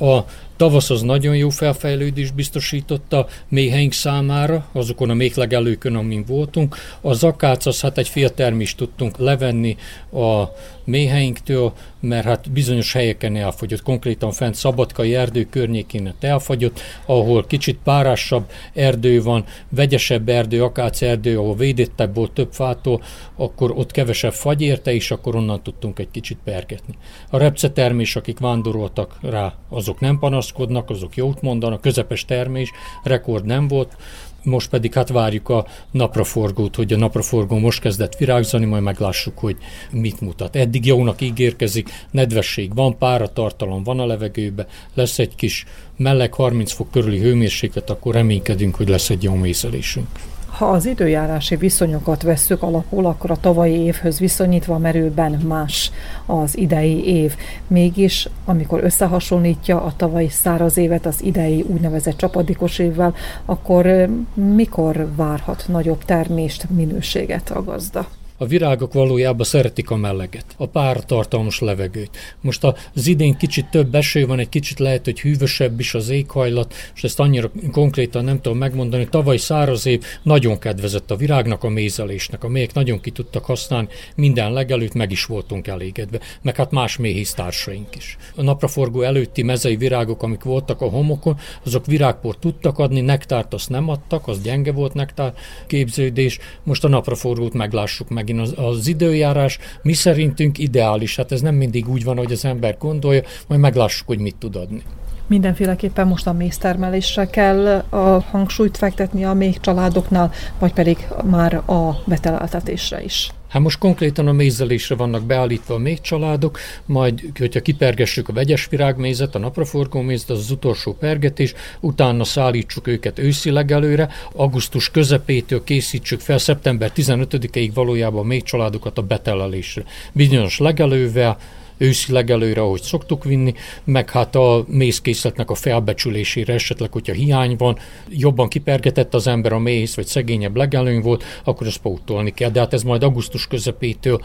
A tavasz az nagyon jó felfejlődés biztosította méheink számára, azokon a méhlegelőkön, amin voltunk. A zakác az hát egy fél termést tudtunk levenni a méheinktől, mert hát bizonyos helyeken elfogyott, konkrétan fent Szabadkai erdő környékén elfogyott, ahol kicsit párásabb erdő van, vegyesebb erdő, akác erdő, ahol védettebb volt több fától, akkor ott kevesebb fagy érte, és akkor onnan tudtunk egy kicsit pergetni. A repcetermés, akik vándoroltak rá, azok nem panaszkodnak, azok jót mondanak, közepes termés, rekord nem volt, most pedig hát várjuk a napraforgót, hogy a napraforgó most kezdett virágzani, majd meglássuk, hogy mit mutat. Eddig jónak ígérkezik, nedvesség van, páratartalom van a levegőbe, lesz egy kis meleg 30 fok körüli hőmérséklet, akkor reménykedünk, hogy lesz egy jó mészelésünk. Ha az időjárási viszonyokat vesszük alapul, akkor a tavalyi évhöz viszonyítva merőben más az idei év. Mégis, amikor összehasonlítja a tavalyi száraz évet az idei úgynevezett csapadékos évvel, akkor mikor várhat nagyobb termést, minőséget a gazda? A virágok valójában szeretik a meleget, a pártartalmas levegőt. Most az idén kicsit több eső van, egy kicsit lehet, hogy hűvösebb is az éghajlat, és ezt annyira konkrétan nem tudom megmondani. Tavaly száraz év nagyon kedvezett a virágnak, a mézelésnek, amelyek nagyon ki tudtak használni, minden legelőtt meg is voltunk elégedve, meg hát más méhésztársaink is. A napraforgó előtti mezei virágok, amik voltak a homokon, azok virágport tudtak adni, nektárt azt nem adtak, az gyenge volt nektár képződés. Most a napraforgót meglássuk megint. Az, az időjárás mi szerintünk ideális, hát ez nem mindig úgy van, hogy az ember gondolja, majd meglássuk, hogy mit tud adni. Mindenféleképpen most a méztermelésre kell a hangsúlyt fektetni a még családoknál, vagy pedig már a beteleltetésre is. Hát most konkrétan a mézelésre vannak beállítva a még családok, majd, hogyha kipergessük a vegyes virágmézet, a napraforgó mézet, az az utolsó pergetés, utána szállítsuk őket őszi legelőre, augusztus közepétől készítsük fel, szeptember 15-ig valójában a még családokat a betelelésre. Bizonyos legelővel, őszi legelőre, ahogy szoktuk vinni, meg hát a mézkészletnek a felbecsülésére esetleg, hogyha hiány van, jobban kipergetett az ember a méz, vagy szegényebb legelőny volt, akkor ezt pótolni kell. De hát ez majd augusztus közepétől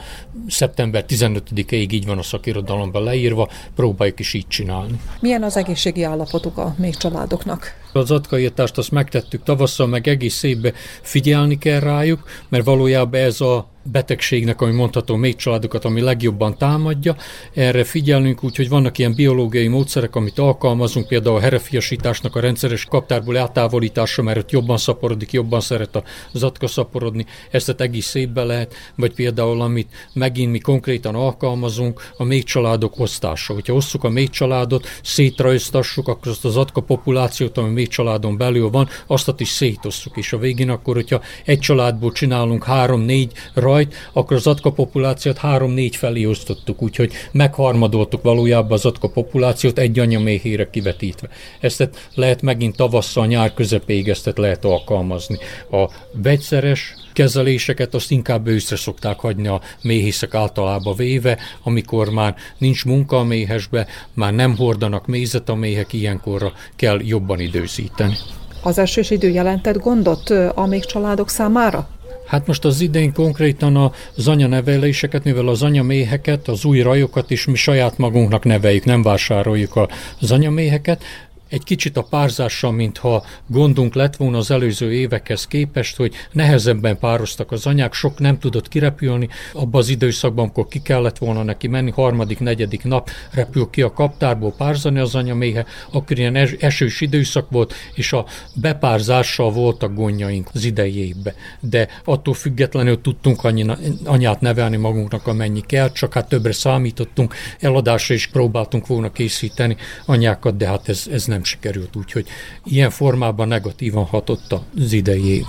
szeptember 15-ig így van a szakirodalomban leírva, próbáljuk is így csinálni. Milyen az egészségi állapotuk a még családoknak? Az atkaírtást azt megtettük tavasszal, meg egész évben figyelni kell rájuk, mert valójában ez a betegségnek, ami mondható még családokat, ami legjobban támadja. Erre figyelünk, úgyhogy vannak ilyen biológiai módszerek, amit alkalmazunk, például a herefiasításnak a rendszeres kaptárból eltávolítása, mert ott jobban szaporodik, jobban szeret a zatka szaporodni, ezt egész szépbe lehet, vagy például amit megint mi konkrétan alkalmazunk, a még családok osztása. Hogyha osszuk a még családot, szétrajztassuk, akkor azt az zatka populációt, ami még családon belül van, azt is szétosszuk, és a végén akkor, hogyha egy családból csinálunk három-négy rajt, akkor az atka populációt három-négy felé osztottuk, úgyhogy megharmadoltuk valójában az atka populációt egy anyaméhére kivetítve. Ezt lehet megint tavasszal, nyár közepéig ezt lehet alkalmazni. A vegyszeres kezeléseket azt inkább őszre szokták hagyni a méhészek általában véve, amikor már nincs munka a méhesbe, már nem hordanak mézet a méhek, ilyenkorra kell jobban időzíteni. Az esős idő jelentett gondot a még családok számára? Hát most az idén konkrétan az anyaneveléseket, mivel az anyaméheket, az új rajokat is mi saját magunknak neveljük, nem vásároljuk az anyaméheket, egy kicsit a párzással, mintha gondunk lett volna az előző évekhez képest, hogy nehezebben pároztak az anyák, sok nem tudott kirepülni, abban az időszakban, amikor ki kellett volna neki menni, harmadik, negyedik nap repül ki a kaptárból párzani az anyaméhe, akkor ilyen esős időszak volt, és a bepárzással voltak gondjaink az idei évben. De attól függetlenül tudtunk annyi anyát nevelni magunknak, amennyi kell, csak hát többre számítottunk, eladásra is próbáltunk volna készíteni anyákat, de hát ez, ez nem nem sikerült, úgyhogy ilyen formában negatívan hatott az idei év.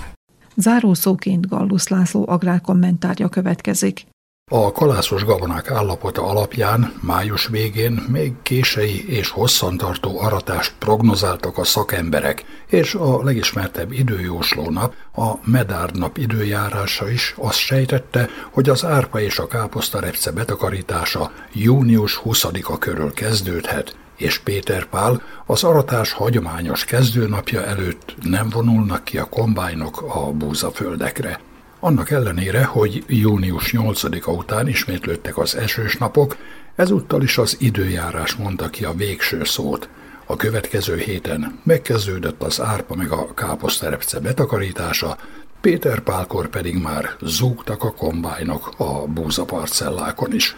Zárószóként Gallus László agrárkommentárja következik. A kalászos gabonák állapota alapján május végén még kései és hosszantartó aratást prognozáltak a szakemberek, és a legismertebb időjóslónap, a Medárd nap időjárása is azt sejtette, hogy az árpa és a káposztarepce betakarítása június 20-a körül kezdődhet, és Péter Pál az aratás hagyományos kezdőnapja előtt nem vonulnak ki a kombájnok a búzaföldekre. Annak ellenére, hogy június 8-a után ismétlődtek az esős napok, ezúttal is az időjárás mondta ki a végső szót. A következő héten megkezdődött az árpa meg a káposzterepce betakarítása, Péter Pálkor pedig már zúgtak a kombájnok a búzaparcellákon is.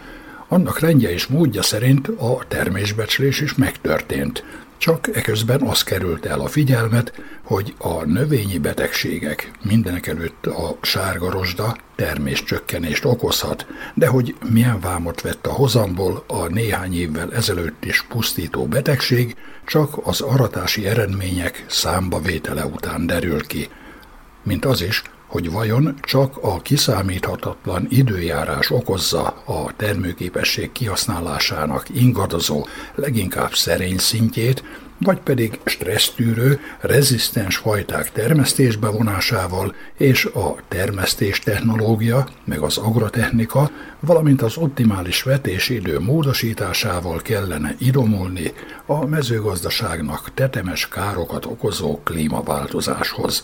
Annak rendje és módja szerint a termésbecslés is megtörtént, csak eközben az került el a figyelmet, hogy a növényi betegségek, mindenek előtt a sárga rozsda terméscsökkenést okozhat, de hogy milyen vámot vett a hozamból a néhány évvel ezelőtt is pusztító betegség, csak az aratási eredmények számba vétele után derül ki. Mint az is, hogy vajon csak a kiszámíthatatlan időjárás okozza a termőképesség kihasználásának ingadozó, leginkább szerény szintjét, vagy pedig stressztűrő, rezisztens fajták termesztésbe vonásával és a termesztés technológia, meg az agrotechnika, valamint az optimális vetésidő módosításával kellene idomulni a mezőgazdaságnak tetemes károkat okozó klímaváltozáshoz.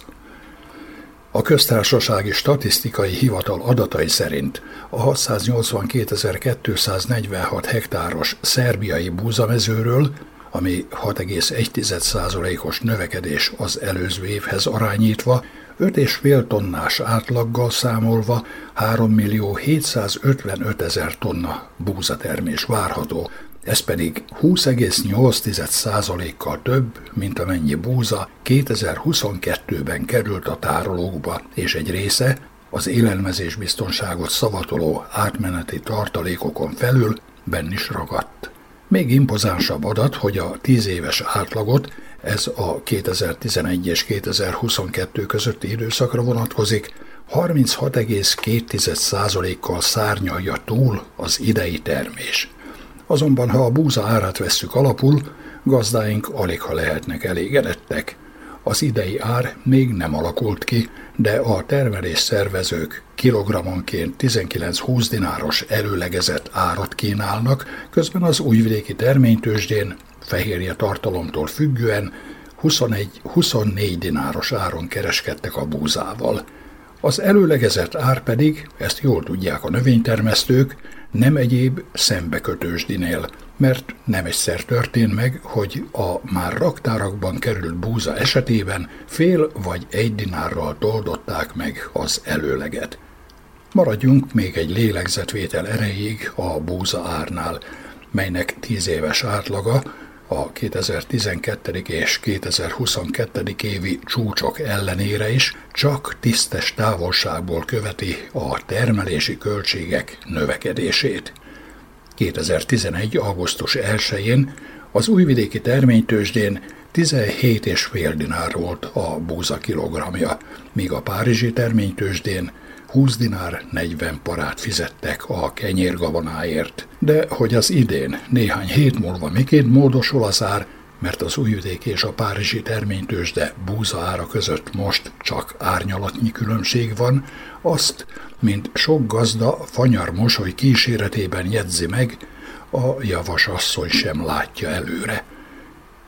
A köztársasági statisztikai hivatal adatai szerint a 682.246 hektáros szerbiai búzamezőről, ami 6,1%-os növekedés az előző évhez arányítva, 5,5 tonnás átlaggal számolva 3 millió 755 ezer tonna búzatermés várható, ez pedig 20,8%-kal több, mint amennyi búza 2022-ben került a tárolókba, és egy része az élelmezés biztonságot szavatoló átmeneti tartalékokon felül benn is ragadt. Még impozánsabb adat, hogy a 10 éves átlagot, ez a 2011 és 2022 közötti időszakra vonatkozik, 36,2%-kal szárnyalja túl az idei termés. Azonban, ha a búza árát vesszük alapul, gazdáink alig ha lehetnek elégedettek. Az idei ár még nem alakult ki, de a termelés szervezők kilogrammonként 19-20 dináros előlegezett árat kínálnak, közben az újvidéki terménytősdén fehérje tartalomtól függően 21-24 dináros áron kereskedtek a búzával. Az előlegezett ár pedig, ezt jól tudják a növénytermesztők, nem egyéb szembekötősdinél, mert nem egyszer történt meg, hogy a már raktárakban került búza esetében fél vagy egy dinárral toldották meg az előleget. Maradjunk még egy lélegzetvétel erejéig a búza árnál, melynek tíz éves átlaga a 2012. és 2022. évi csúcsok ellenére is csak tisztes távolságból követi a termelési költségek növekedését. 2011. augusztus 1-én az újvidéki terménytősdén 17,5 dinár volt a búza kilogramja, míg a párizsi terménytősdén 20 dinár 40 parát fizettek a kenyérgabonáért. De hogy az idén, néhány hét múlva miként módosul az ár, mert az újvidék és a párizsi terménytősde búza ára között most csak árnyalatnyi különbség van, azt, mint sok gazda fanyar mosoly kíséretében jegyzi meg, a javas asszony sem látja előre.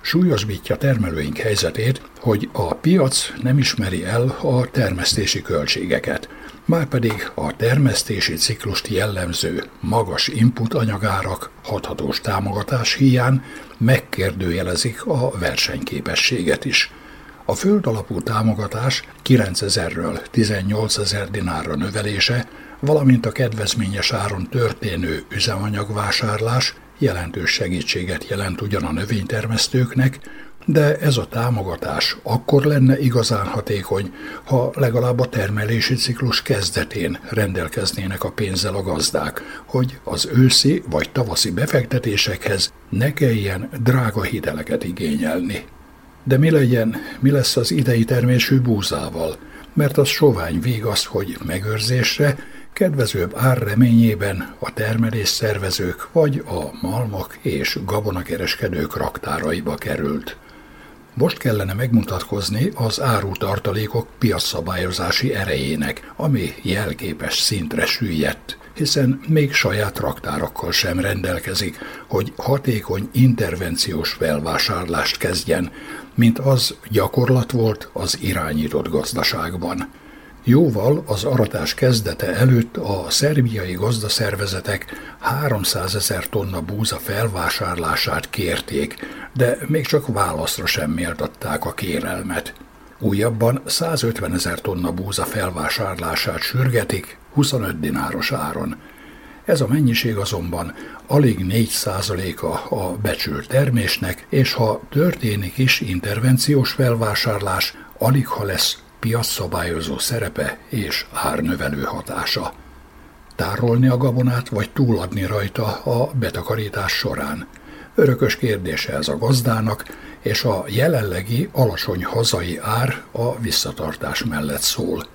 Súlyosbítja termelőink helyzetét, hogy a piac nem ismeri el a termesztési költségeket – márpedig a termesztési ciklust jellemző magas input anyagárak hathatós támogatás hiány megkérdőjelezik a versenyképességet is. A föld alapú támogatás 9000-ről 18 ezer dinárra növelése, valamint a kedvezményes áron történő üzemanyagvásárlás jelentős segítséget jelent ugyan a növénytermesztőknek, de ez a támogatás akkor lenne igazán hatékony, ha legalább a termelési ciklus kezdetén rendelkeznének a pénzzel a gazdák, hogy az őszi vagy tavaszi befektetésekhez ne kelljen drága hiteleket igényelni. De mi legyen, mi lesz az idei termésű búzával? Mert az sovány az, hogy megőrzésre, kedvezőbb ár reményében a termelés szervezők vagy a malmok és gabonakereskedők raktáraiba került. Most kellene megmutatkozni az árutartalékok piacszabályozási erejének, ami jelképes szintre süllyedt, hiszen még saját raktárakkal sem rendelkezik, hogy hatékony intervenciós felvásárlást kezdjen, mint az gyakorlat volt az irányított gazdaságban. Jóval az aratás kezdete előtt a szerbiai gazdaszervezetek 300 ezer tonna búza felvásárlását kérték, de még csak válaszra sem méltatták a kérelmet. Újabban 150 ezer tonna búza felvásárlását sürgetik 25 dináros áron. Ez a mennyiség azonban alig 4 százaléka a becsült termésnek, és ha történik is intervenciós felvásárlás, alig ha lesz piac szerepe és árnövelő hatása. Tárolni a gabonát vagy túladni rajta a betakarítás során. Örökös kérdése ez a gazdának, és a jelenlegi alacsony hazai ár a visszatartás mellett szól.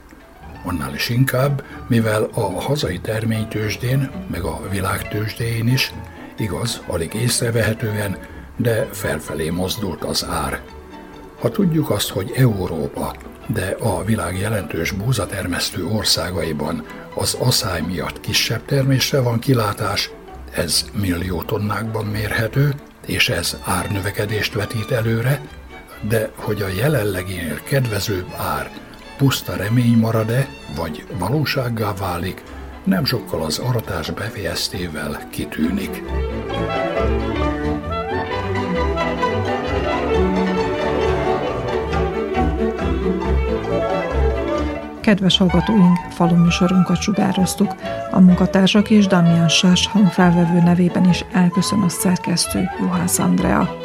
Annál is inkább, mivel a hazai terménytősdén, meg a világtősdén is, igaz, alig észrevehetően, de felfelé mozdult az ár. Ha tudjuk azt, hogy Európa de a világ jelentős búzatermesztő országaiban az asszály miatt kisebb termésre van kilátás, ez millió tonnákban mérhető, és ez árnövekedést vetít előre, de hogy a jelenleginél kedvezőbb ár puszta remény marad-e, vagy valósággá válik, nem sokkal az aratás befejeztével kitűnik. Kedves hallgatóink, faluműsorunkat sugároztuk. A munkatársak és Damian Sás hangfelvevő nevében is elköszön a szerkesztő Juhász Andrea.